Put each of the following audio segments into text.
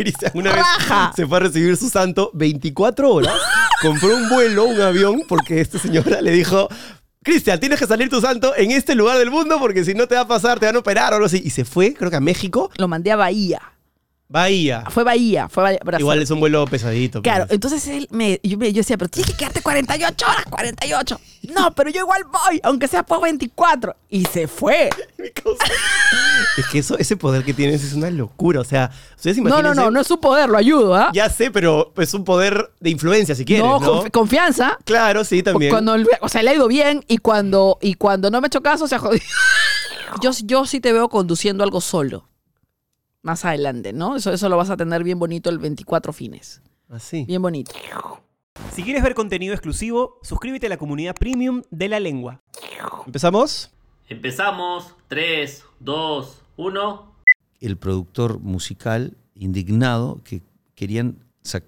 Cristian una vez Raja. se fue a recibir su santo 24 horas, compró un vuelo, un avión, porque esta señora le dijo, Cristian, tienes que salir tu santo en este lugar del mundo porque si no te va a pasar, te van a operar o algo así. Y se fue, creo que a México, Lo mandé a Bahía. Bahía. Fue Bahía, fue Bahía. Brasil. Igual es un vuelo pesadito. Claro, pues. entonces él me, yo, decía, pero tienes que quedarte 48 horas, 48. No, pero yo igual voy, aunque sea por 24. Y se fue. Es que eso, ese poder que tienes es una locura. O sea, ustedes No, no, imagínense- no, no es su poder, lo ayudo, ¿ah? Ya sé, pero es un poder de influencia, si quieres, no, ¿no? confi- confianza. Claro, sí, también. Cuando, o sea, le ha ido bien y cuando, y cuando no me ha hecho caso, se ha jodido. Yo, yo sí te veo conduciendo algo solo. Más adelante, ¿no? Eso, eso lo vas a tener bien bonito el 24 fines. Así. Bien bonito. Si quieres ver contenido exclusivo, suscríbete a la comunidad premium de la lengua. ¿Empezamos? Empezamos. 3, 2, 1. el productor musical indignado que querían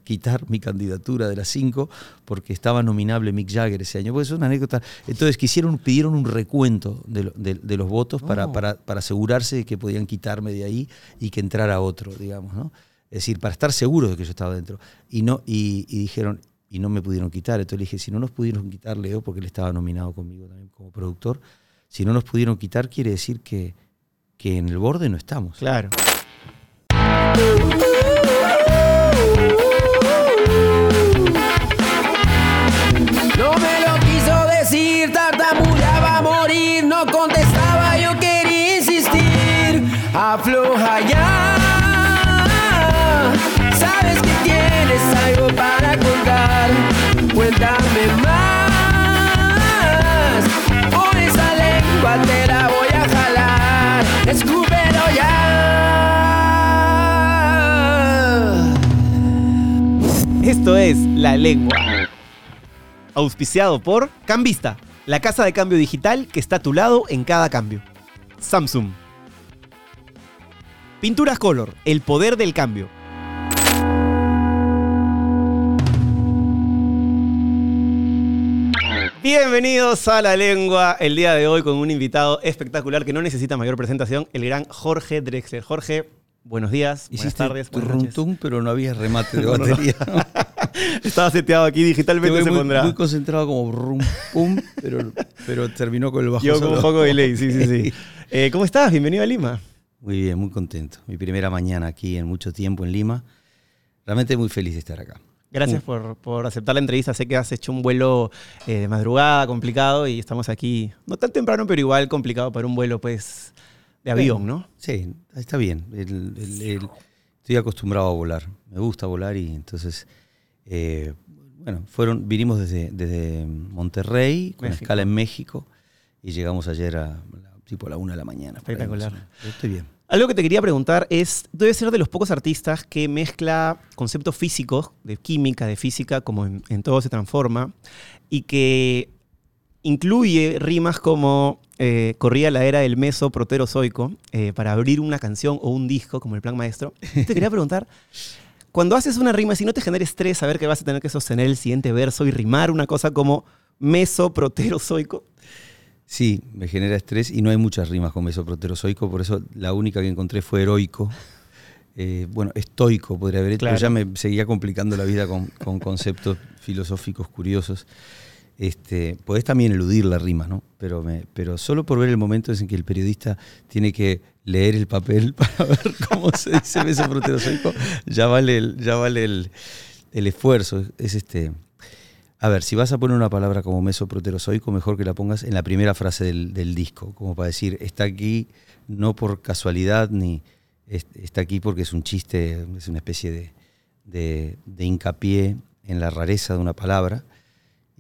quitar mi candidatura de las cinco porque estaba nominable Mick Jagger ese año. Pues es una anécdota. Entonces quisieron, pidieron un recuento de, lo- de- de los votos para, Oh. para, para asegurarse de que podían quitarme de ahí y que entrara otro, digamos, ¿no? Es decir, para estar seguros de que yo estaba dentro. Y, no, y, y dijeron, y no me pudieron quitar. Entonces le dije, si no nos pudieron quitar, Leo, porque él estaba nominado conmigo también como productor, si no nos pudieron quitar, quiere decir que, que en el borde no estamos. Claro. Esto es La Lengua. Auspiciado por Cambista, la casa de cambio digital que está a tu lado en cada cambio. Samsung. Pinturas Color, el poder del cambio. Bienvenidos a La Lengua, el día de hoy con un invitado espectacular que no necesita mayor presentación, el gran Jorge Drexler. Jorge, buenos días, buenas Hiciste tardes, buenas noches. tum, pero no había remate de batería. Estaba seteado aquí Te digitalmente, se muy, pondrá. muy concentrado como rum pum, pero, pero terminó con el bajo Yo con un poco de delay, sí, sí, sí. Eh, ¿Cómo estás? Bienvenido a Lima. Muy bien, muy contento. Mi primera mañana aquí en mucho tiempo en Lima. Realmente muy feliz de estar acá. Gracias Mm. por, por aceptar la entrevista. Sé que has hecho un vuelo eh, de madrugada complicado y estamos aquí, no tan temprano, pero igual complicado para un vuelo pues de avión, ¿no? Sí, está bien. El- el- el- estoy acostumbrado a volar. Me gusta volar y entonces, eh, bueno, fueron, vinimos desde, desde Monterrey, con México. escala en México, y llegamos ayer a tipo a la una de la mañana. ahí, Espectacular. Estoy bien. Algo que te quería preguntar es, tú debes ser de los pocos artistas que mezcla conceptos físicos, de química, de física, como en, en todo se transforma, y que incluye rimas como eh, corría la era del meso proterozoico eh, para abrir una canción o un disco, como el plan maestro. Te quería preguntar, cuando haces una rima, si no te genera estrés saber que vas a tener que sostener el siguiente verso y rimar una cosa como meso proterozoico, Sí, me genera estrés y no hay muchas rimas con mesoproterozoico, por eso la única que encontré fue heroico. Eh, bueno, estoico podría haber hecho, Claro. pero ya me seguía complicando la vida con, con conceptos filosóficos curiosos. Este, podés también eludir la rima, ¿no? Pero, me, pero solo por ver el momento en que el periodista tiene que leer el papel para ver cómo se dice mesoproterozoico, ya vale el, ya vale el, esfuerzo. Es este. A ver, si vas a poner una palabra como mesoproterozoico, mejor que la pongas en la primera frase del, disco, como para decir, está aquí no por casualidad, ni es- está aquí porque es un chiste, es una especie de, de- de hincapié en la rareza de una palabra.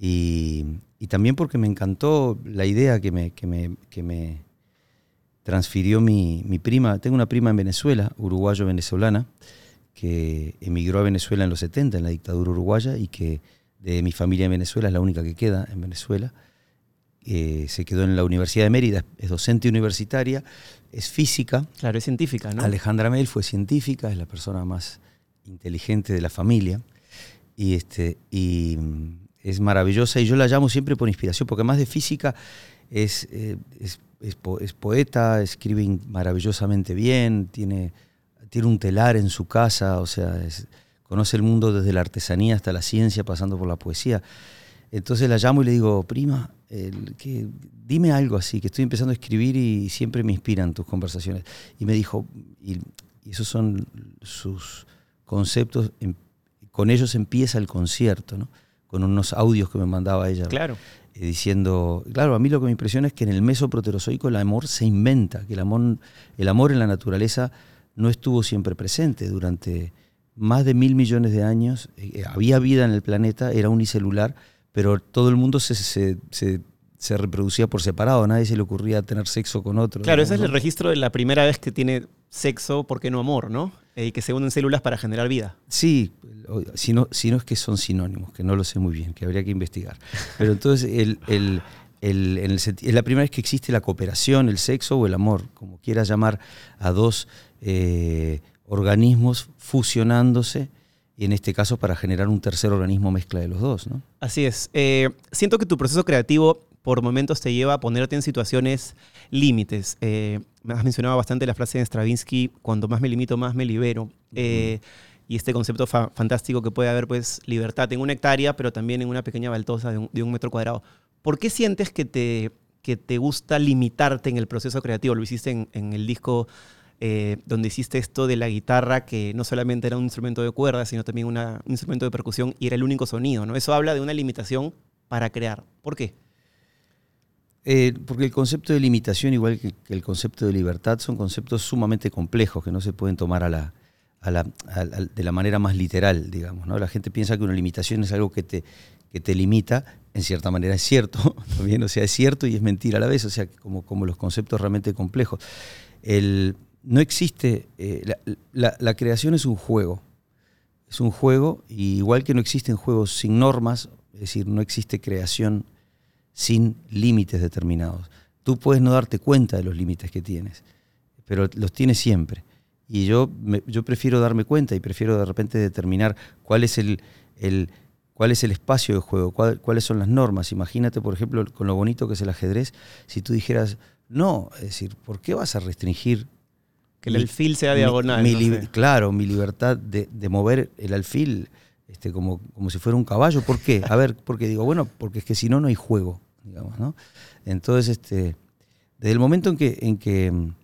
Y, y también porque me encantó la idea que me, que me, que me transfirió mi, mi prima. Tengo una prima en Venezuela, uruguayo-venezolana, que emigró a Venezuela en los 70, en la dictadura uruguaya, y que de mi familia en Venezuela es la única que queda en Venezuela. Eh, se quedó en la Universidad de Mérida, es docente universitaria, es física. claro, es científica, ¿no? Alejandra Mel fue científica, es la persona más inteligente de la familia. Y, este, y es maravillosa y yo la llamo siempre por inspiración, porque más de física es, eh, es, es po- es poeta, escribe maravillosamente bien, tiene, tiene un telar en su casa, o sea, conoce el mundo desde la artesanía hasta la ciencia, pasando por la poesía. Entonces la llamo y le digo, prima, que, dime algo así, que estoy empezando a escribir y siempre me inspiran tus conversaciones. Y me dijo, y, y esos son sus conceptos, em- con ellos empieza el concierto, ¿no? Con unos audios que me mandaba ella Claro. eh, diciendo, claro, a mí lo que me impresiona es que en el meso proterozoico el amor se inventa, que el amor, el amor en la naturaleza no estuvo siempre presente durante más de mil millones de años. eh, había vida en el planeta, era unicelular, pero todo el mundo se, se- se- se reproducía por separado, a nadie se le ocurría tener sexo con otro. Claro, ese es el ¿no? registro de la primera vez que tiene sexo, ¿por qué no amor, no? Eh, Y que se unen células para generar vida. Sí, si no, si no es que son sinónimos, que no lo sé muy bien, que habría que investigar. Pero entonces, el, el- en es la primera vez que existe la cooperación, el sexo o el amor, como quieras llamar a dos eh, organismos fusionándose, y en este caso para generar un tercer organismo mezcla de los dos. ¿no? Así es. Eh, siento que tu proceso creativo por momentos te lleva a ponerte en situaciones límites. Eh, me has mencionado bastante la frase de Stravinsky, cuando más me limito, más me libero. Eh, y este concepto fa- fantástico que puede haber pues libertad en una hectárea, pero también en una pequeña baltosa de un, de un metro cuadrado. ¿Por qué sientes que te, que te gusta limitarte en el proceso creativo? Lo hiciste en, en el disco eh, donde hiciste esto de la guitarra, que no solamente era un instrumento de cuerda, sino también una- un instrumento de percusión y era el único sonido, ¿no? Eso habla de una limitación para crear. ¿Por qué? Eh, porque el concepto de limitación, igual que, el concepto de libertad, son conceptos sumamente complejos que no se pueden tomar a la, a la- a la- de la manera más literal, digamos. La gente piensa que una limitación es algo que te, que te limita, en cierta manera es cierto, también, o sea, es cierto y es mentira a la vez, o sea, como, como los conceptos realmente complejos. El, no existe, eh, la- la creación es un juego, es un juego, y igual que no existen juegos sin normas, es decir, no existe creación sin límites determinados. Tú puedes no darte cuenta de los límites que tienes, pero los tienes siempre. Y yo, me- yo prefiero darme cuenta y prefiero de repente determinar cuál es el, el- cuál es el espacio de juego, cuál- cuáles son las normas. Imagínate, por ejemplo, con lo bonito que es el ajedrez, si tú dijeras, no, es decir, ¿por qué vas a restringir Que el mi- alfil sea diagonal. mi no li- sé. Claro, mi libertad de, de mover el alfil este, como, como si fuera un caballo. ¿Por qué? A ver, porque digo, bueno, porque es que si no, no hay juego, digamos, ¿no? Entonces, este, desde el momento en que, en que mm,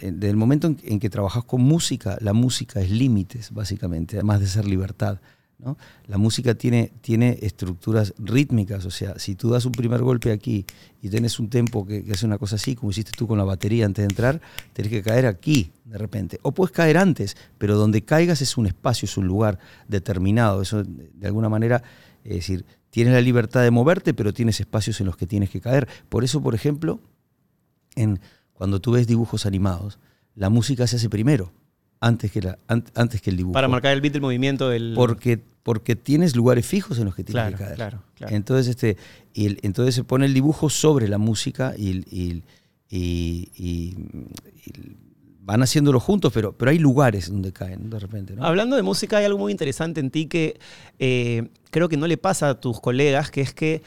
desde el momento en, en que trabajas con música, la música es límites, básicamente, además de ser libertad. ¿No? La música tiene, tiene estructuras rítmicas, o sea, si tú das un primer golpe aquí y tienes un tempo que, hace una cosa así, como hiciste tú con la batería antes de entrar, tenés que caer aquí de repente. O puedes caer antes, pero donde caigas es un espacio, es un lugar determinado. Eso, de alguna manera, es decir, tienes la libertad de moverte, pero tienes espacios en los que tienes que caer. Por eso, por ejemplo, en, cuando tú ves dibujos animados, la música se hace primero, antes que, la, an- antes que el dibujo. Para marcar el beat del movimiento del... porque, porque tienes lugares fijos en los que tienes Claro, que caer. claro, claro. Entonces, este, y el- entonces se pone el dibujo sobre la música y, el- y, y- y- y van haciéndolo juntos, pero, pero hay lugares donde caen de repente. ¿no? Hablando de música, hay algo muy interesante en ti que eh, creo que no le pasa a tus colegas, que es que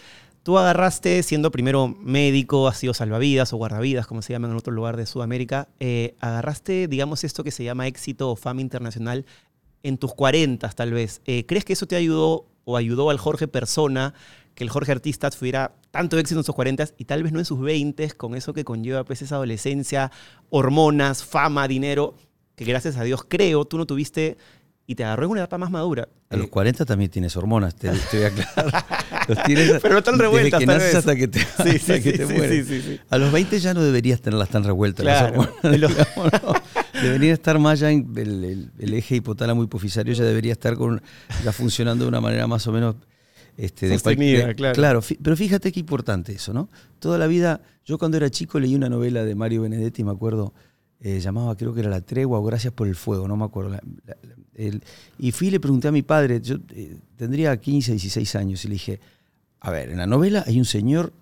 tú agarraste, siendo primero médico, has sido salvavidas o guardavidas, como se llaman en otro lugar de Sudamérica, eh, agarraste, digamos, esto que se llama éxito o fama internacional en tus 40 tal vez. Eh, ¿Crees que eso te ayudó o ayudó al Jorge persona, que el Jorge artista tuviera tanto éxito en sus 40 y tal vez no en sus 20 con eso que conlleva pues esa adolescencia, hormonas, fama, dinero, que gracias a Dios creo tú no tuviste y te agarró en una etapa más madura? A los Eh, 40 también tienes hormonas, te, te voy a aclarar. Los tienes Pero no tan revueltas, Desde que naces hasta que te, Sí, hasta sí, que sí, te sí, mueres. sí, sí, sí. A los 20 ya no deberías tenerlas tan revueltas. las Claro. hormonas, digamos, ¿no? Debería estar más ya en el, el- el eje hipotálamo hipofisario, ya debería estar con, ya funcionando de una manera más o menos este, de claro. fi- pero fíjate qué importante eso, ¿no? Toda la vida, yo cuando era chico leí una novela de Mario Benedetti, me acuerdo, eh, llamaba, creo que era La Tregua o Gracias por el Fuego, no me acuerdo. la- y fui y le pregunté a mi padre, yo eh, tendría 15, 16 años, y le dije, a ver, en la novela hay un señor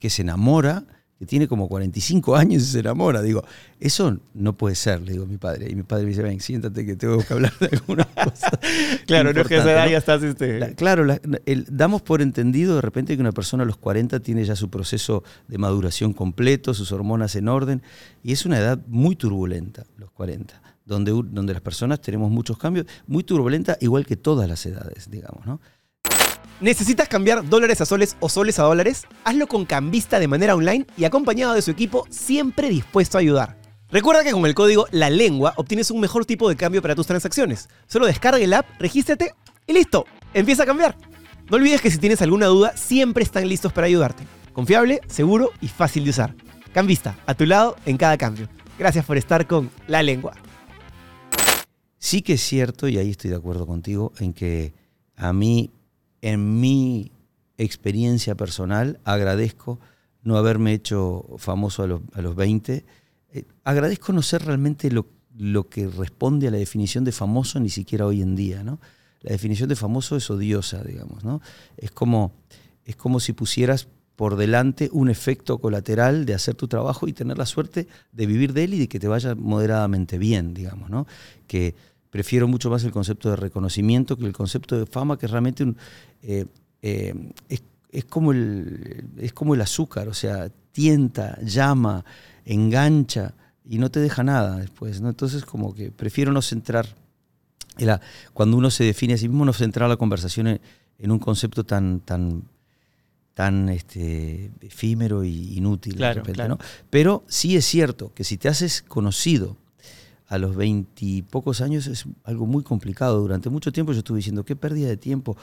que se enamora, que tiene como 45 años y se enamora. Digo, eso no puede ser, le digo a mi padre. Y mi padre me dice, ven, siéntate que tengo que hablar de alguna cosa. Claro, no es que esa edad ¿no? ya estás este... La- claro, la- el- damos por entendido de repente que una persona a los 40 tiene ya su proceso de maduración completo, sus hormonas en orden, y es una edad muy turbulenta, los 40. donde, donde las personas tenemos muchos cambios, muy turbulenta, igual que todas las edades, digamos, ¿no? ¿Necesitas cambiar dólares a soles o soles a dólares? Hazlo con Cambista de manera online y acompañado de su equipo siempre dispuesto a ayudar. Recuerda que con el código La Lengua obtienes un mejor tipo de cambio para tus transacciones. Solo descarga el app, regístrate y listo. Empieza a cambiar. No olvides que si tienes alguna duda, siempre están listos para ayudarte. Confiable, seguro y fácil de usar. Cambista, a tu lado en cada cambio. Gracias por estar con La Lengua. Sí que es cierto, y ahí estoy de acuerdo contigo, en que a mí, en mi experiencia personal, agradezco no haberme hecho famoso a los, a los 20. Eh, agradezco no ser realmente lo, lo que responde a la definición de famoso ni siquiera hoy en día, ¿no? La definición de famoso es odiosa, digamos, ¿no? Es como, es como si pusieras por delante un efecto colateral de hacer tu trabajo y tener la suerte de vivir de él y de que te vaya moderadamente bien, digamos, ¿no? Que prefiero mucho más el concepto de reconocimiento que el concepto de fama, que es realmente un, eh, eh, es, es como el, es como el azúcar, o sea, tienta, llama, engancha y no te deja nada después, ¿no? Entonces como que prefiero no centrar, la- cuando uno se define a sí mismo, no centrar la conversación en, en un concepto tan, tan, tan este, efímero y inútil Claro, de repente, claro. ¿no? Pero sí es cierto que si te haces conocido a los veintipocos años es algo muy complicado. Durante mucho tiempo yo estuve diciendo, qué pérdida de tiempo.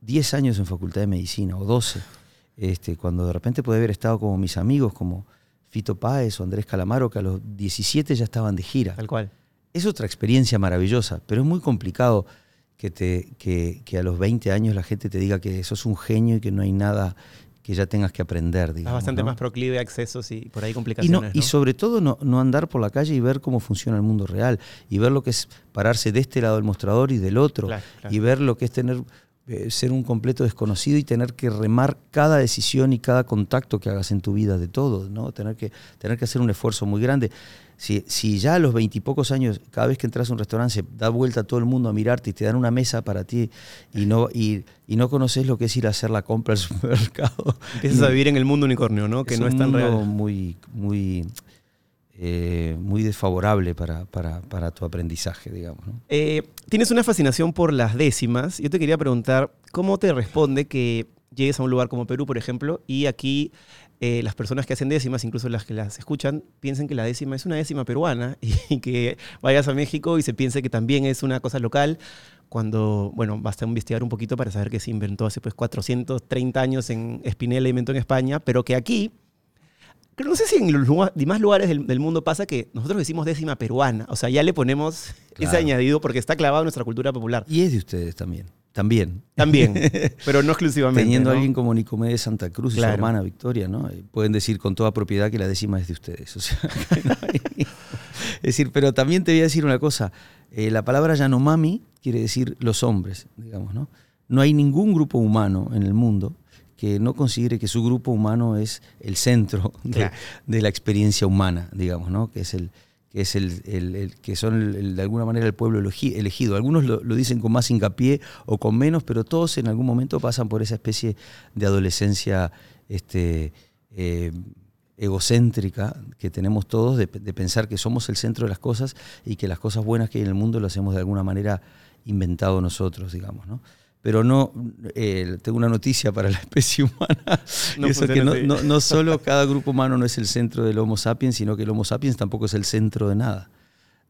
10 años en facultad de medicina o 12, este, cuando de repente puede haber estado como mis amigos, como Fito Páez o Andrés Calamaro, que a los 17 ya estaban de gira. Tal cual. Es otra experiencia maravillosa, pero es muy complicado que, te, que, que a los 20 años la gente te diga que sos un genio y que no hay nada que ya tengas que aprender. Estás Digamos, bastante ¿no? más proclive a accesos y por ahí Y, complicaciones. no, ¿no? y sobre todo no, no andar por la calle y ver cómo funciona el mundo real y ver lo que es pararse de este lado del mostrador y del otro Claro, claro. y ver lo que es tener eh, ser un completo desconocido y tener que remar cada decisión y cada contacto que hagas en tu vida de todo, ¿no? Tener que, tener que hacer un esfuerzo muy grande. Si, si ya a los veintipocos años, cada vez que entras a un restaurante, se da vuelta todo el mundo a mirarte y te dan una mesa para ti y no, y, y no conoces lo que es ir a hacer la compra al supermercado. Empiezas a vivir en el mundo unicornio, ¿no? Que es no es tan mundo real. muy, muy, eh, muy desfavorable para, para, para tu aprendizaje, digamos. ¿no? Eh, tienes una fascinación por las décimas. Yo te quería preguntar, ¿cómo te responde que llegues a un lugar como Perú, por ejemplo, y aquí eh, las personas que hacen décimas, incluso las que las escuchan, piensen que la décima es una décima peruana y, que vayas a México y se piense que también es una cosa local, cuando, bueno, basta investigar un poquito para saber que se inventó hace pues 430 años en Espinel, inventó en España, pero que aquí Pero no sé si en los lugar- demás lugares del, del mundo pasa que nosotros decimos décima peruana. O sea, ya le ponemos ese añadido porque está clavado en nuestra cultura popular. Y es de ustedes también. También. También, pero no exclusivamente. Teniendo a alguien como Nicomé de Santa Cruz y Claro. su hermana Victoria, ¿no? Eh, Pueden decir con toda propiedad que la décima es de ustedes. O sea, que no hay- es decir, pero también te voy a decir una cosa. Eh, la palabra Yanomami quiere decir los hombres, digamos, ¿no? No hay ningún grupo humano en el mundo que no considere que su grupo humano es el centro de, Claro. de la experiencia humana, digamos, ¿no? Que es el que es el, el- el- que son el- de alguna manera el pueblo elegi- elegido. Algunos lo, lo dicen con más hincapié o con menos, pero todos en algún momento pasan por esa especie de adolescencia este, eh, egocéntrica que tenemos todos de, de pensar que somos el centro de las cosas y que las cosas buenas que hay en el mundo lo hacemos de alguna manera inventado nosotros, digamos, ¿no? Pero no, eh, tengo una noticia para la especie humana. No y eso es que no, no- no solo cada grupo humano no es el centro del Homo sapiens, sino que el Homo sapiens tampoco es el centro de nada.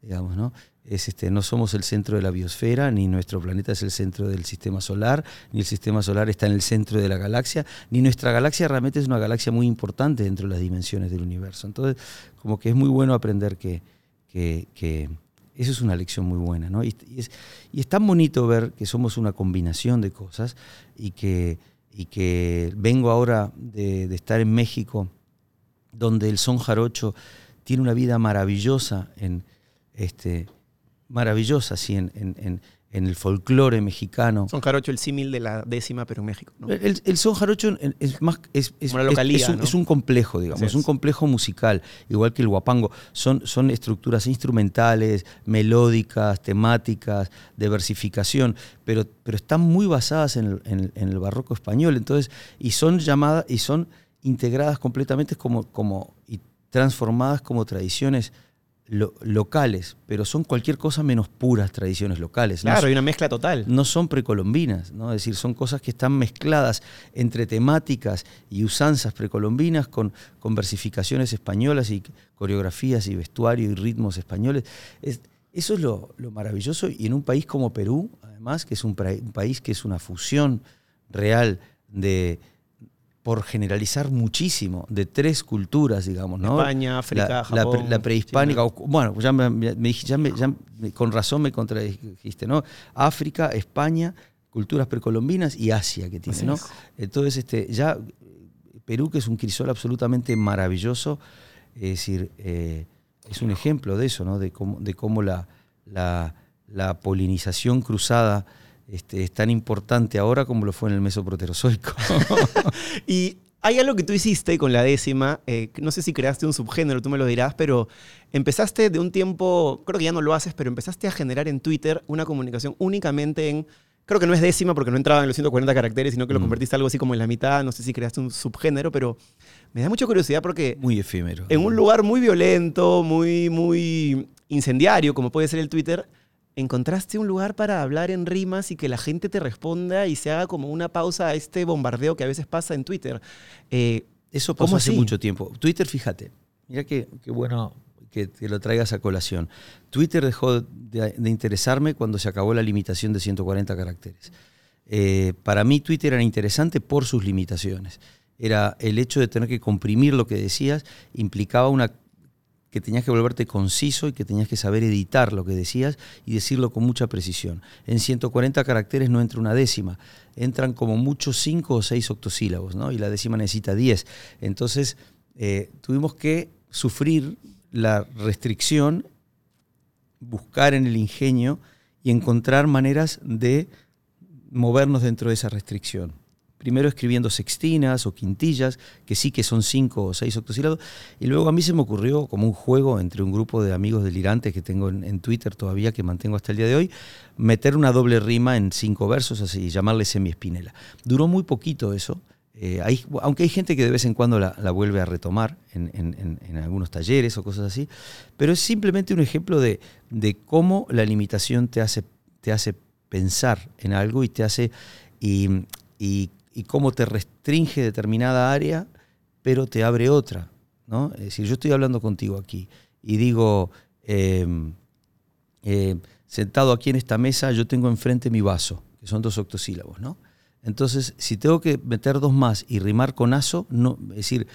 Digamos, ¿no? Es este, no somos el centro de la biosfera, ni nuestro planeta es el centro del sistema solar, ni el sistema solar está en el centro de la galaxia, ni nuestra galaxia realmente es una galaxia muy importante dentro de las dimensiones del universo. Entonces, como que es muy bueno aprender que, que, que eso es una lección muy buena, ¿no? Y, es, y es tan bonito ver que somos una combinación de cosas y que, y que vengo ahora de, de estar en México, donde el son jarocho tiene una vida maravillosa en este maravillosa sí, en, en- en- en el folclore mexicano. Son jarocho el símil de la décima, pero en México. ¿no? El, el son jarocho es más es, es- localía, es un, ¿no? es un complejo, digamos, es un complejo musical, igual que el guapango. Son, son estructuras instrumentales, melódicas, temáticas, de versificación, pero, pero están muy basadas en el, en el- en el barroco español. Entonces, y son llamadas, y son integradas completamente como, como y transformadas como tradiciones lo- locales, pero son cualquier cosa menos puras tradiciones locales. Claro, hay una mezcla total. no son precolombinas, ¿no? Es decir, son cosas que están mezcladas entre temáticas y usanzas precolombinas con, con versificaciones españolas y coreografías y vestuario y ritmos españoles. Es- eso es lo, lo maravilloso y en un país como Perú, además, que es un, un país que es una fusión real de por generalizar muchísimo, de tres culturas, digamos, ¿no? España, África, la, la pre- Japón, la prehispánica, o- bueno, ya me, me ya me- ya con razón me contradijiste, ¿no? África, España, culturas precolombinas y Asia que tiene, Así ¿no? es. Entonces, este, ya eh, Perú, que es un crisol absolutamente maravilloso, es decir, eh, es un ejemplo de eso, ¿no? De cómo, de cómo la, la, la polinización cruzada este, es tan importante ahora como lo fue en el Mesoproterozoico. Y hay algo que tú hiciste con la décima, eh, no sé si creaste un subgénero, tú me lo dirás, pero empezaste de un tiempo, creo que ya no lo haces, pero empezaste a generar en Twitter una comunicación únicamente en, creo que no es décima porque no entraba en los 140 caracteres, sino que lo Mm. convertiste algo así como en la mitad, no sé si creaste un subgénero, pero me da mucha curiosidad porque Muy efímero. en un lugar muy violento, muy, muy incendiario, como puede ser el Twitter, encontraste un lugar para hablar en rimas y que la gente te responda y se haga como una pausa a este bombardeo que a veces pasa en Twitter. Eh, Eso ¿Cómo pasó hace así? mucho tiempo. Twitter, fíjate, mira qué, qué bueno que, que lo traigas a colación. Twitter dejó de, de interesarme cuando se acabó la limitación de 140 caracteres. Eh, para mí Twitter era interesante por sus limitaciones. Era el hecho de tener que comprimir lo que decías, implicaba una que tenías que volverte conciso y que tenías que saber editar lo que decías y decirlo con mucha precisión. En 140 caracteres no entra una décima, entran como mucho 5 o 6 octosílabos, ¿no? y la décima necesita 10. Entonces eh, tuvimos que sufrir la restricción, buscar en el ingenio y encontrar maneras de movernos dentro de esa restricción. Primero escribiendo sextinas o quintillas, que sí que son cinco o seis octosílabos, y luego a mí se me ocurrió como un juego entre un grupo de amigos delirantes que tengo en, Twitter todavía, que mantengo hasta el día de hoy, meter una doble rima en cinco versos así, y llamarle semiespinela. Duró muy poquito eso, eh, aunque hay gente que de vez en cuando la, vuelve a retomar en, algunos talleres o cosas así, pero es simplemente un ejemplo de, cómo la limitación te hace, te hace pensar en algo y te hace y cómo te restringe determinada área, pero te abre otra. ¿no? Es decir, yo estoy hablando contigo aquí y digo, eh, eh, sentado aquí en esta mesa, yo tengo enfrente mi vaso, que son dos octosílabos, ¿no? Entonces, si tengo que meter dos más y rimar con aso, no, es decir,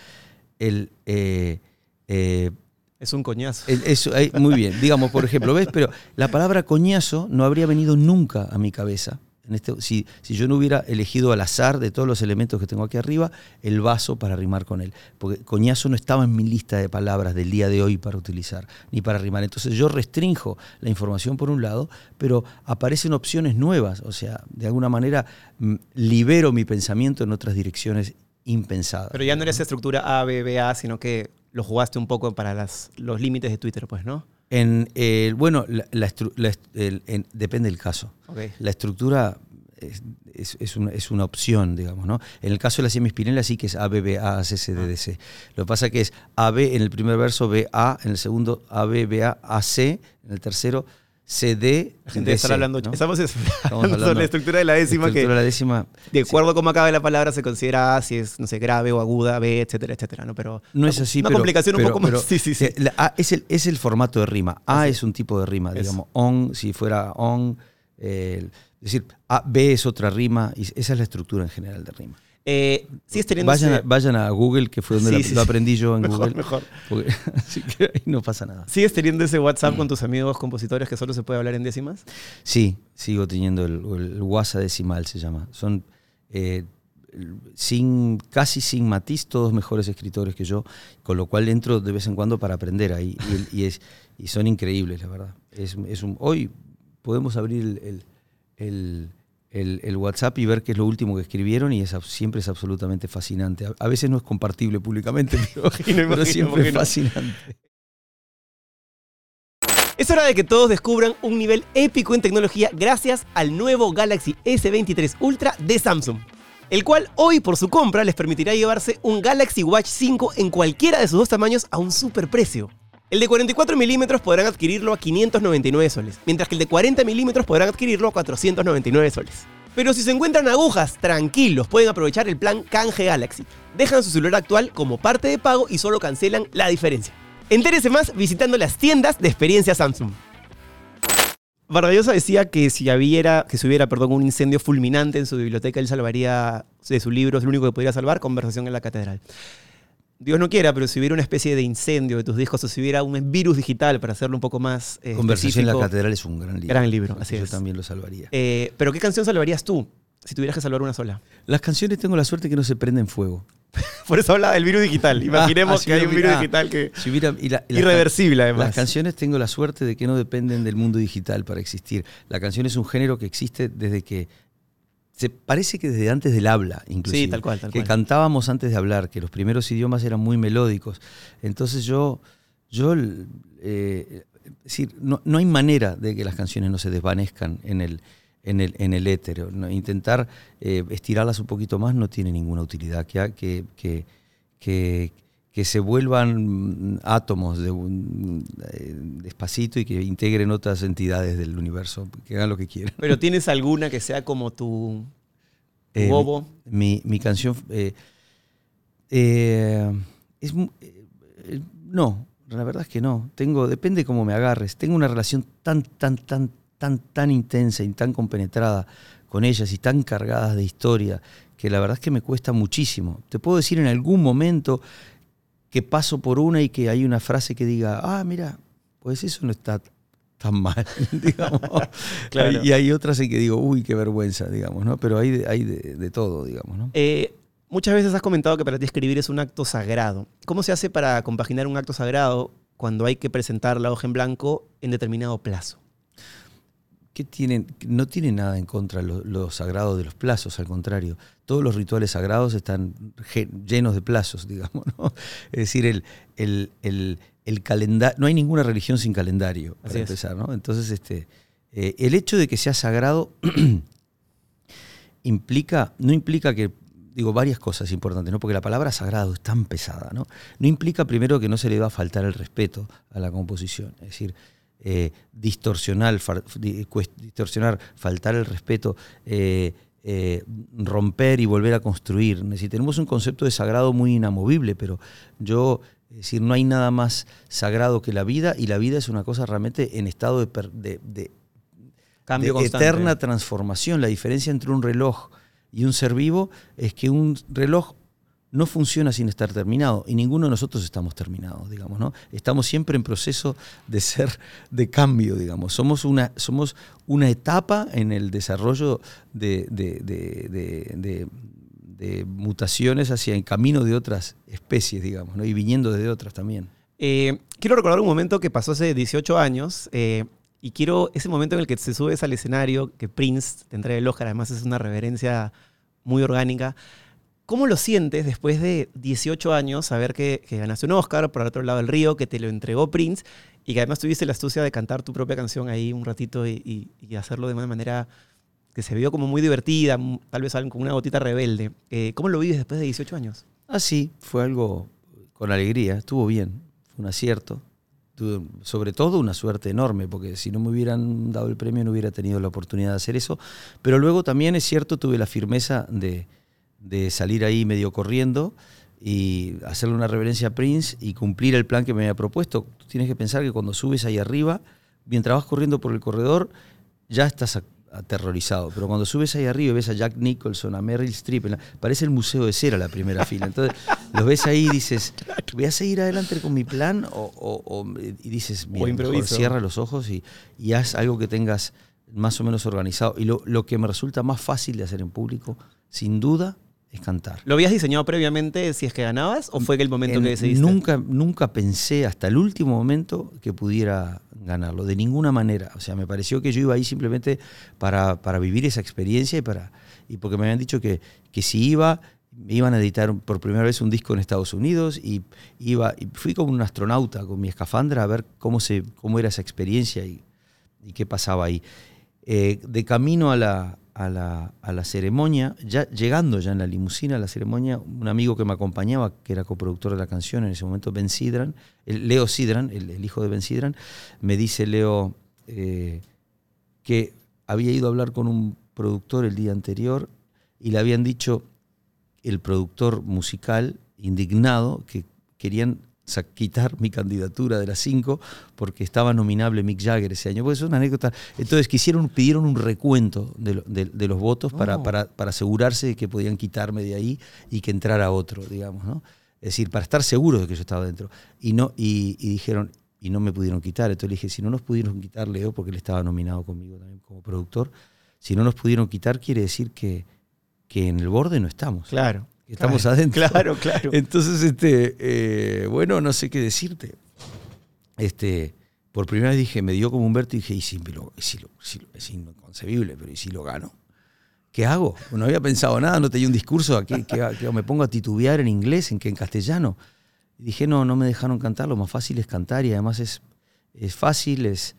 el, eh, eh, es un coñazo. el- eso, muy bien, digamos, por ejemplo, ¿ves? Pero la palabra coñazo no habría venido nunca a mi cabeza. Este, si, yo no hubiera elegido al azar de todos los elementos que tengo aquí arriba, el vaso para rimar con él. Porque coñazo no estaba en mi lista de palabras del día de hoy para utilizar, ni para rimar. Entonces yo restrinjo la información por un lado, pero aparecen opciones nuevas. O sea, de alguna manera mm, libero mi pensamiento en otras direcciones impensadas. Pero ya no era esa estructura A, B, B, A, sino que lo jugaste un poco para las, los límites de Twitter, pues, ¿no? En el, bueno, la- la el- en- depende del caso. La estructura es, es- es una, es una opción, digamos, ¿no? En el caso de la semiespinela sí que es A, B, B, A, C, C, D, D, C. Lo que pasa es que es A, B en el primer verso, B, A en el segundo, A, B, B, A, A, C en el tercero, C, D, La gente hablando. ¿no? Estamos hablando sobre la estructura de la décima La que, de la décima de acuerdo a cómo acabe la palabra, se considera A, si es, no sé, grave o aguda, B, etcétera, etcétera, ¿no? Pero No es así, Una pero, complicación un pero- poco más. sí, sí, sí. eh, la A es, el, es el formato de rima. A Así es un tipo de rima, digamos. On, si fuera on. eh, es decir, A, B es otra rima. Y esa es la estructura en general de rima. Eh, ¿Sigues Vayan a, vayan a Google, que fue donde Sí, la- sí, lo aprendí yo en Mejor, Google. mejor. porque- así que ahí no pasa nada. ¿Sigues teniendo ese WhatsApp con tus amigos compositores que solo se puede hablar en décimas? Sí, sigo teniendo el, el WhatsApp decimal, se llama. Son eh, sin, casi sin matiz, todos mejores escritores que yo, con lo cual entro de vez en cuando para aprender ahí. Y, y es, y son increíbles, la verdad. Es, es un, hoy podemos abrir el, el- el- el- el WhatsApp y ver qué es lo último que escribieron y es, siempre es absolutamente fascinante. A, a veces no es compartible públicamente, pero, Imagino, pero siempre es fascinante. Es hora de que todos descubran un nivel épico en tecnología gracias al nuevo Galaxy S23 Ultra de Samsung, el cual hoy por su compra les permitirá llevarse un Galaxy Watch 5 en cualquiera de sus dos tamaños a un superprecio. El de 44 milímetros podrán adquirirlo a 599 soles, mientras que el de 40 milímetros podrán adquirirlo a 499 soles. Pero si se encuentran agujas, tranquilos, pueden aprovechar el plan Canje Galaxy. Dejan su celular actual como parte de pago y solo cancelan la diferencia. Entérese más visitando las tiendas de experiencia Samsung. Vargallosa decía que si hubiera, que perdón, un incendio fulminante en su biblioteca, él salvaría de su libro, es lo único que podría salvar, Conversación en la Catedral. Dios no quiera, pero si hubiera una especie de incendio de tus discos o si hubiera un virus digital para hacerlo un poco más eh, Conversación en la Catedral es un gran libro. Gran libro, así Yo es. también lo salvaría. eh, pero ¿qué canción salvarías tú si tuvieras que salvar una sola? Las canciones tengo la suerte que no se prenden fuego. Por eso habla del virus digital. Imaginemos Ah, ah, si que hay un virus ah, digital que... Si hubiera- y la- y las Irreversible, además. Las canciones tengo la suerte de que no dependen del mundo digital para existir. La canción es un género que existe desde que... Se parece que desde antes del habla, inclusive. Sí, tal cual, tal que cual. cantábamos antes de hablar, que los primeros idiomas eran muy melódicos. Entonces yo, yo eh, es decir, no, no hay manera de que las canciones no se desvanezcan en el, en el, en el éter. ¿no? Intentar eh, estirarlas un poquito más no tiene ninguna utilidad. Que, que, que, que, que se vuelvan mm, átomos de un- eh, despacito y que integren otras entidades del universo, que hagan lo que quieran. Pero ¿tienes alguna que sea como tu, tu Eh, bobo? Mi, mi canción. eh, es, no, la verdad es que no. Tengo, depende cómo me agarres. Tengo una relación tan, tan, tan, tan, tan intensa y tan compenetrada con ellas y tan cargadas de historia que la verdad es que me cuesta muchísimo. Te puedo decir en algún momento que paso por una y que hay una frase que diga, ah, mira, pues eso no está tan mal, digamos. Claro. Y hay otras en que digo, uy, qué vergüenza, digamos, ¿no? Pero hay de, hay de, de todo, digamos, ¿no? Eh, muchas veces has comentado que para ti escribir es un acto sagrado. ¿Cómo se hace para compaginar un acto sagrado cuando hay que presentar la hoja en blanco en determinado plazo? ¿Qué tienen? No tiene nada en contra lo, lo sagrado de los plazos, al contrario. Todos los rituales sagrados están llenos de plazos, digamos, ¿no? Es decir, el, el, el, el calendario. No hay ninguna religión sin calendario, para Así empezar, ¿no? Entonces, este, eh, el hecho de que sea sagrado implica, no implica que, digo, varias cosas importantes, ¿no? Porque la palabra sagrado es tan pesada, ¿no? No implica primero que no se le va a faltar el respeto a la composición. Es decir, eh, distorsionar, far- faltar el respeto, eh, eh, romper y volver a construir. Decir, tenemos un concepto de sagrado muy inamovible, pero yo, es decir, no hay nada más sagrado que la vida y la vida es una cosa realmente en estado de, per- de- de- Cambio de eterna transformación. La diferencia entre un reloj y un ser vivo es que un reloj no funciona sin estar terminado y ninguno de nosotros estamos terminados, digamos, ¿no? Estamos siempre en proceso de ser de cambio, digamos. Somos una, somos una etapa en el desarrollo de, de- de- de- mutaciones hacia el camino de otras especies, digamos, ¿no? Y viniendo de otras también. Eh, quiero recordar un momento que pasó hace 18 años eh, y quiero ese momento en el que te subes al escenario, que Prince te entrega el Oscar, además es una reverencia muy orgánica. ¿Cómo lo sientes después de 18 años saber que, ganaste un Oscar por el otro lado del río, que te lo entregó Prince y que además tuviste la astucia de cantar tu propia canción ahí un ratito y, hacerlo de una manera que se vio como muy divertida, tal vez algo con una gotita rebelde? Eh, ¿Cómo lo vives después de 18 años? Ah, sí, fue algo con alegría, estuvo bien, fue un acierto. Sobre todo una suerte enorme, porque si no me hubieran dado el premio no hubiera tenido la oportunidad de hacer eso. Pero luego también es cierto, tuve la firmeza de, de salir ahí medio corriendo y hacerle una reverencia a Prince y cumplir el plan que me había propuesto. Tú tienes que pensar que cuando subes ahí arriba, mientras vas corriendo por el corredor, ya estás aterrorizado. Pero cuando subes ahí arriba y ves a Jack Nicholson, a Meryl Streep, la- parece el Museo de Cera la primera fila. Entonces los ves ahí y dices, ¿voy a seguir adelante con mi plan? O, o- o- y dices, "Bien, mejor improviso". cierra los ojos y, y haz algo que tengas más o menos organizado. Y lo, lo que me resulta más fácil de hacer en público, sin duda, es cantar. ¿Lo habías diseñado previamente si es que ganabas o fue que el momento En- que decidiste? Nunca, nunca pensé hasta el último momento que pudiera ganarlo, de ninguna manera. O sea, me pareció que yo iba ahí simplemente para, para vivir esa experiencia y, para, y porque me habían dicho que, que si iba, me iban a editar por primera vez un disco en Estados Unidos y, iba, y fui como un astronauta con mi escafandra a ver cómo, se, cómo era esa experiencia y, y qué pasaba ahí. Eh, de camino a la, a la, a la ceremonia, ya llegando ya en la limusina a la ceremonia, un amigo que me acompañaba, que era coproductor de la canción en ese momento, Ben Sidran, el- Leo Sidran, el, hijo de Ben Sidran, me dice Leo eh, que había ido a hablar con un productor el día anterior y le habían dicho el productor musical indignado que querían quitar mi candidatura de las cinco porque estaba nominable Mick Jagger ese año. Pues es una anécdota. Entonces quisieron, pidieron un recuento de, lo- de- de los votos para, Oh. para, para asegurarse de que podían quitarme de ahí y que entrara otro, digamos, ¿no? Es decir, para estar seguros de que yo estaba dentro. Y, no, y, y dijeron, y no me pudieron quitar. Entonces le dije, si no nos pudieron quitar, Leo, porque él estaba nominado conmigo también como productor, si no nos pudieron quitar, quiere decir que, que en el borde no estamos. Claro. Estamos claro, adentro. Claro, claro. Entonces, este, eh, bueno, no sé qué decirte. Este, por primera vez dije, me dio como un vértigo y dije, ¿y si lo- y si lo- si lo- es inconcebible, pero ¿y si lo gano? ¿Qué hago? No había pensado nada, no tenía un discurso, aquí, que, que me pongo a titubear en inglés, en que en castellano. Y dije, no, no me dejaron cantar, lo más fácil es cantar y además es, es fácil, es,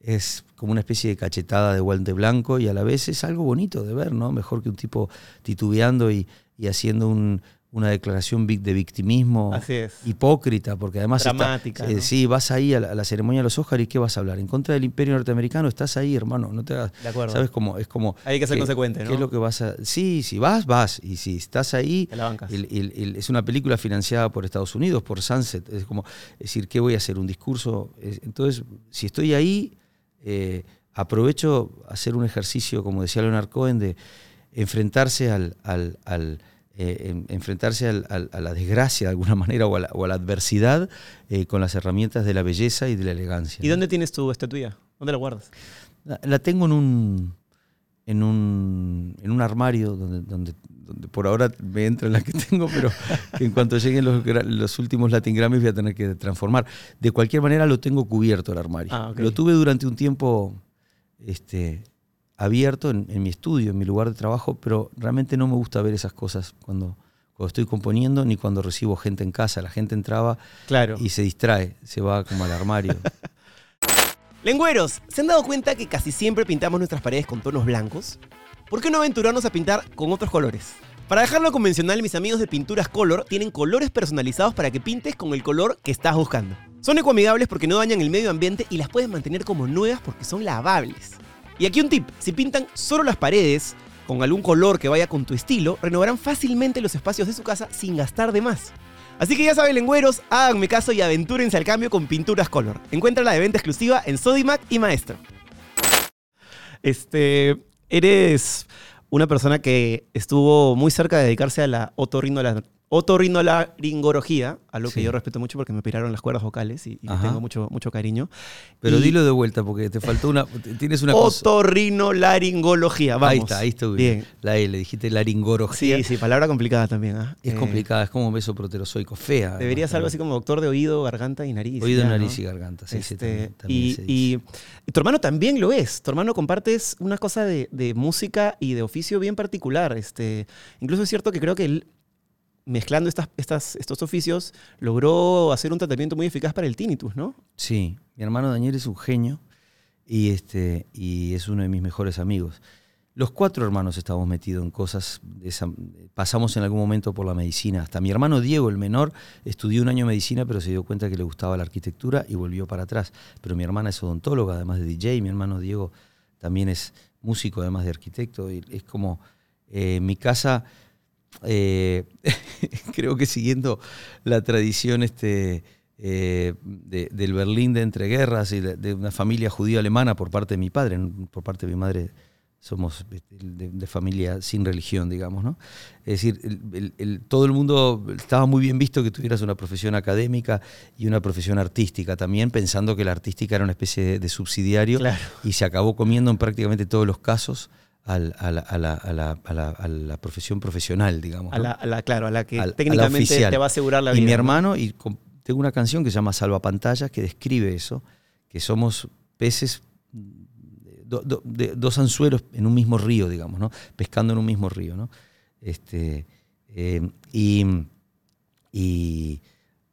es como una especie de cachetada de guante blanco y a la vez es algo bonito de ver, ¿no? Mejor que un tipo titubeando y, y haciendo un- una declaración de victimismo Así es. hipócrita, porque además está- Dramática, eh, ¿no? sí, vas ahí a la, a la ceremonia de los Oscars y ¿qué vas a hablar? En contra del imperio norteamericano, estás ahí, hermano, no te hagas... De acuerdo. ¿Sabes cómo? Es como... Hay que ser ¿qué- consecuente, ¿Qué ¿no? es lo que vas a...? Sí, si vas, vas. Y si estás ahí... Te la bancas. el- el- el- es una película financiada por Estados Unidos, por Sunset. Es como, es decir, ¿qué voy a hacer? ¿Un discurso? Es- Entonces, si estoy ahí, eh, aprovecho hacer un ejercicio, como decía Leonard Cohen, de enfrentarse al... al- al, eh, en- enfrentarse al- al- a la desgracia de alguna manera o a la, o a la adversidad eh, con las herramientas de la belleza y de la elegancia. ¿Y dónde tienes tu estatuilla? ¿Dónde la guardas? La, la tengo en un en un, en un armario donde, donde, donde por ahora me entra en la que tengo, pero que en cuanto lleguen los, los últimos Latin Grammys voy a tener que transformar. De cualquier manera lo tengo cubierto el armario. Ah. Lo tuve durante un tiempo este, abierto en, en mi estudio, en mi lugar de trabajo, pero realmente no me gusta ver esas cosas cuando, cuando estoy componiendo ni cuando recibo gente en casa. La gente entraba Claro. y se distrae, se va como al armario. Lengüeros, ¿se han dado cuenta que casi siempre pintamos nuestras paredes con tonos blancos? ¿Por qué no aventurarnos a pintar con otros colores? Para dejarlo convencional, mis amigos de Pinturas Color tienen colores personalizados para que pintes con el color que estás buscando. Son ecoamigables porque no dañan el medio ambiente y las puedes mantener como nuevas porque son lavables. Y aquí un tip, si pintan solo las paredes con algún color que vaya con tu estilo, renovarán fácilmente los espacios de su casa sin gastar de más. Así que ya saben, lengüeros, háganme caso y aventúrense al cambio con Pinturas Color. Encuéntrala de venta exclusiva en Sodimac y Maestro. Este, eres una persona que estuvo muy cerca de dedicarse a la otorrinola- otorrinolaringología, a lo que Sí. yo respeto mucho porque me operaron las cuerdas vocales y, tengo mucho, mucho cariño. Pero Y- dilo de vuelta porque te faltó una. Tienes una cosa. Otorrinolaringología, vamos. Ahí está, ahí está Bien. La L, dijiste laringología. Sí, sí, palabra complicada también. ¿ah? Es Eh, complicada, es como un beso proterozoico, fea. Deberías algo así como doctor de oído, garganta y nariz. Oído, ya, nariz ¿no? y garganta. Sí, sí, Este, también- también y, se dice. y- y tu hermano también lo es. Tu hermano compartes una cosa de, de música y de oficio bien particular. Este, incluso es cierto que creo que él, mezclando estas, estos oficios, logró hacer un tratamiento muy eficaz para el tinnitus, ¿no? Sí, mi hermano Daniel es un genio y, este, y es uno de mis mejores amigos. Los cuatro hermanos estamos metidos en cosas, esa- pasamos en algún momento por la medicina. Hasta mi hermano Diego, el menor, estudió un año medicina, pero se dio cuenta que le gustaba la arquitectura y volvió para atrás. Pero mi hermana es odontóloga, además de DJ, mi hermano Diego también es músico, además de arquitecto. Y es como, eh, en mi casa, eh, creo que siguiendo la tradición este, eh, de- del Berlín de entreguerras y de, de una familia judío-alemana por parte de mi padre, por parte de mi madre somos este, de, de familia sin religión, digamos, ¿no? Es decir, el- el- el- todo el mundo estaba muy bien visto que tuvieras una profesión académica y una profesión artística también, pensando que la artística era una especie de, de subsidiario Claro. y se acabó comiendo en prácticamente todos los casos al- a, la, a la- a la- a la- a la profesión profesional, digamos. A ¿no? la, a la- claro, a la que técnicamente te va a asegurar la y vida. mi ¿no? hermano, y tengo una canción que se llama Salvapantallas que describe eso, que somos peces, do- do- de- dos anzuelos en un mismo río, digamos, ¿no? Pescando en un mismo río, ¿no? Este, eh, y y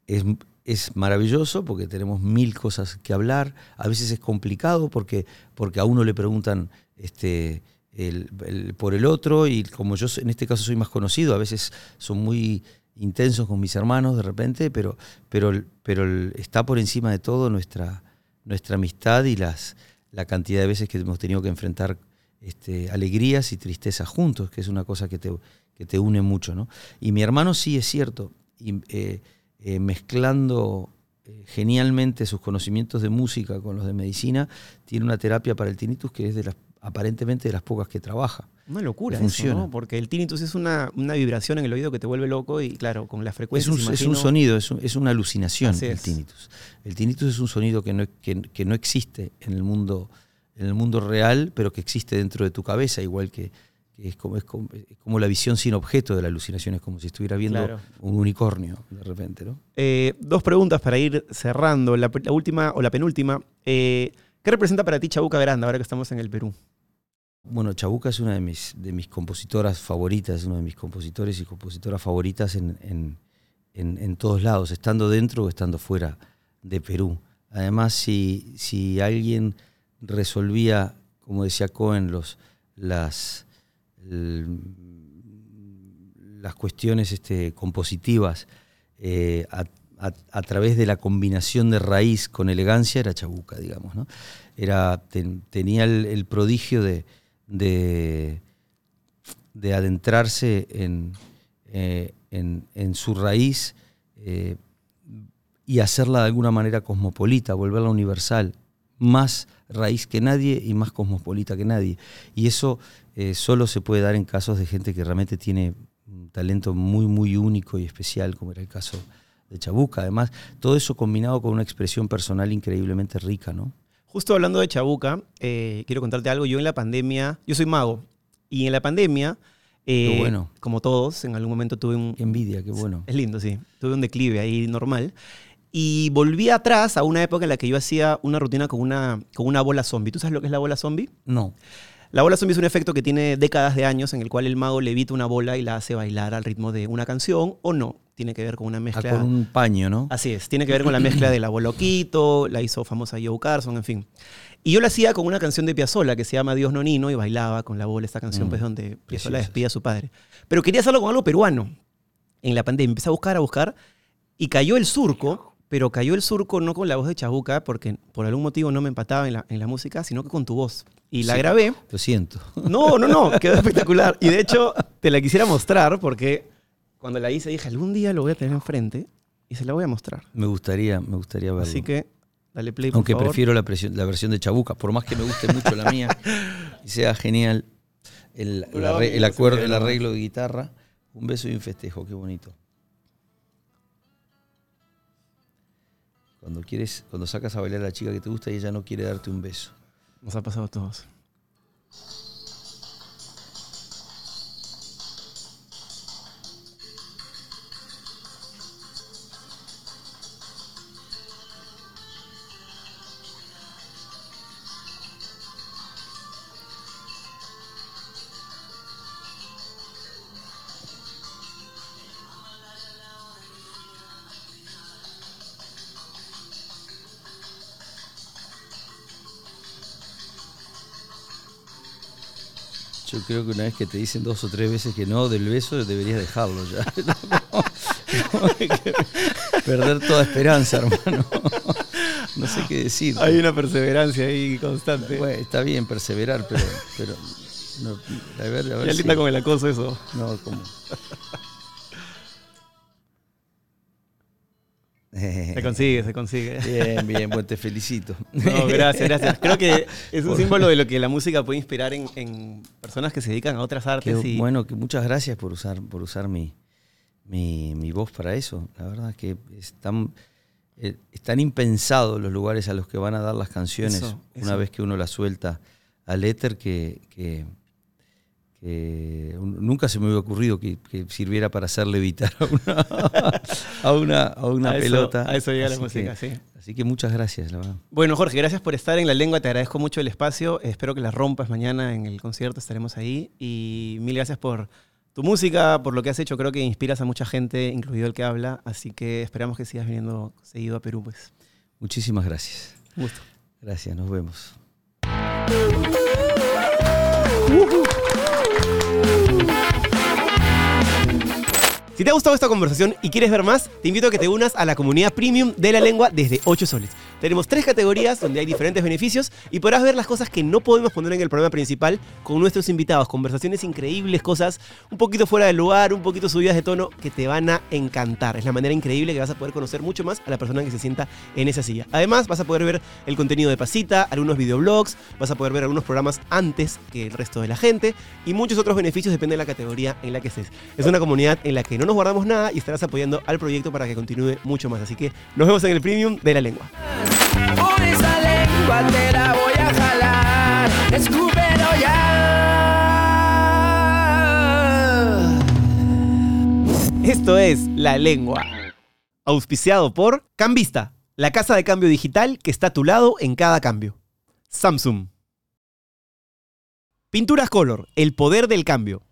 es, es maravilloso porque tenemos mil cosas que hablar. A veces es complicado porque, porque a uno le preguntan este, el- por el otro y como yo en este caso soy más conocido, a veces son muy intensos con mis hermanos de repente, pero, pero, pero está por encima de todo nuestra, nuestra amistad y las, la cantidad de veces que hemos tenido que enfrentar este, alegrías y tristezas juntos, que es una cosa que te, que te une mucho. ¿no? Y mi hermano sí es cierto, y, eh, eh, mezclando eh, genialmente sus conocimientos de música con los de medicina, tiene una terapia para el tinnitus que es de las, aparentemente de las pocas que trabaja. Una locura eso, funciona. ¿no? Porque el tinnitus es una, una vibración en el oído que te vuelve loco y claro, con la Es frecuencia un, es un sonido, es, un- es una alucinación Así el es. tinnitus. El tinnitus es un sonido que no, que, que no existe en el mundo en el mundo real, pero que existe dentro de tu cabeza, igual que, es, como, es, como, es como la visión sin objeto de la alucinación, es como si estuviera viendo Claro. un unicornio de repente, ¿no? Eh, dos preguntas para ir cerrando. La, la última o la penúltima. Eh, ¿Qué representa para ti Chabuca Granda ahora que estamos en el Perú? Bueno, Chabuca es una de mis, de mis compositoras favoritas, uno de mis compositores y compositoras favoritas en, en- en- todos lados, estando dentro o estando fuera de Perú. Además, si, si alguien resolvía, como decía Cohen, los, las, las cuestiones este, compositivas eh, a, través de la combinación de raíz con elegancia, era Chabuca, digamos. ¿no? Era, ten- tenía el prodigio de, de, de adentrarse en, eh, en, su raíz eh, y hacerla de alguna manera cosmopolita, volverla universal, más raíz que nadie y más cosmopolita que nadie. Y eso eh, solo se puede dar en casos de gente que realmente tiene un talento muy, muy único y especial, como era el caso de Chabuca. Además, todo eso combinado con una expresión personal increíblemente rica, ¿no? Justo hablando de Chabuca, eh, quiero contarte algo. Yo en la pandemia, yo soy mago, y en la pandemia, eh, Qué bueno. como todos, en algún momento tuve un... Qué envidia, qué bueno. Es lindo, sí. Tuve un declive ahí normal. Y volví atrás a una época en la que yo hacía una rutina con una, con una bola zombie. ¿Tú sabes lo que es la bola zombie? No, La bola zombie es un efecto que tiene décadas de años en el cual el mago levita una bola y la hace bailar al ritmo de una canción o no. Tiene que ver con una ah, mezcla. con un paño, ¿no? Así es, tiene que ver con la mezcla del abuelo Quito, la hizo famosa Joe Carson, en fin. Y yo la hacía con una canción de Piazzolla que se llama Dios Nonino y bailaba con la bola esta canción, Mm, pues donde Piazzolla despide a su padre. Pero quería hacerlo con algo peruano. En la pandemia empecé a buscar, a buscar y cayó el surco, pero cayó el surco no con la voz de Chabuca, porque por algún motivo no me empataba en la, en la música, sino que con tu voz. Y la Sí. grabé. Lo siento. No, no, no, quedó espectacular. Y de hecho, te la quisiera mostrar porque cuando la hice dije, algún día lo voy a tener enfrente y se la voy a mostrar. Me gustaría, me gustaría verlo. Así que dale play, por Aunque favor. prefiero la, presión- la versión de Chabuca, por más que me guste mucho la mía y sea genial el, el acuerdo, el arreglo de guitarra. Un beso y un festejo, qué bonito. Cuando quieres, cuando sacas a bailar a la chica que te gusta y ella no quiere darte un beso. Nos ha pasado a todos. Creo que una vez que te dicen dos o tres veces que no del beso, deberías dejarlo ya. Perder toda esperanza, hermano. No sé qué decir. Hay una perseverancia ahí constante. Bueno, está bien perseverar, pero, pero no, a ver, a ver ya si- linda con el acoso eso. no, como Se consigue, se consigue. bien, bien, bueno, te felicito. No, gracias, gracias. Creo que es un símbolo de lo que la música puede inspirar en, en personas que se dedican a otras artes. y, bueno, que muchas gracias por usar, por usar mi, mi, mi voz para eso. La verdad es que es tan, eh, es tan impensado los lugares a los que van a dar las canciones Eso, una eso. vez que uno las suelta al éter que, que- un- nunca se me hubiera ocurrido que, que sirviera para hacer levitar a una, a una, a una A eso- pelota. a eso llega la Así música, que- sí. Así que muchas gracias, la verdad. Bueno, Jorge, gracias por estar en La Lengua. Te agradezco mucho el espacio. Espero que la rompas mañana en el concierto. Estaremos ahí. Y mil gracias por tu música, por lo que has hecho. Creo que inspiras a mucha gente, incluido el que habla. Así que esperamos que sigas viniendo seguido a Perú, pues. Muchísimas gracias. Un gusto. Gracias, nos vemos. Si te ha gustado esta conversación y quieres ver más, te invito a que te unas a la comunidad premium de la lengua desde 8 soles. Tenemos tres categorías donde hay diferentes beneficios y podrás ver las cosas que no podemos poner en el programa principal con nuestros invitados. Conversaciones increíbles, cosas un poquito fuera del lugar, un poquito subidas de tono que te van a encantar. Es la manera increíble que vas a poder conocer mucho más a la persona que se sienta en esa silla. Además, vas a poder ver el contenido de Pasita, algunos videoblogs, vas a poder ver algunos programas antes que el resto de la gente y muchos otros beneficios depende de la categoría en la que estés. Es una comunidad en la que no nos guardamos nada y estarás apoyando al proyecto para que continúe mucho más. Así que nos vemos en el premium de la lengua. Por esa lengua te la voy a jalar. Escúpelo ya. Esto es La Lengua. Auspiciado por Cambista, la casa de cambio digital que está a tu lado en cada cambio. Samsung. Pinturas Color, el poder del cambio.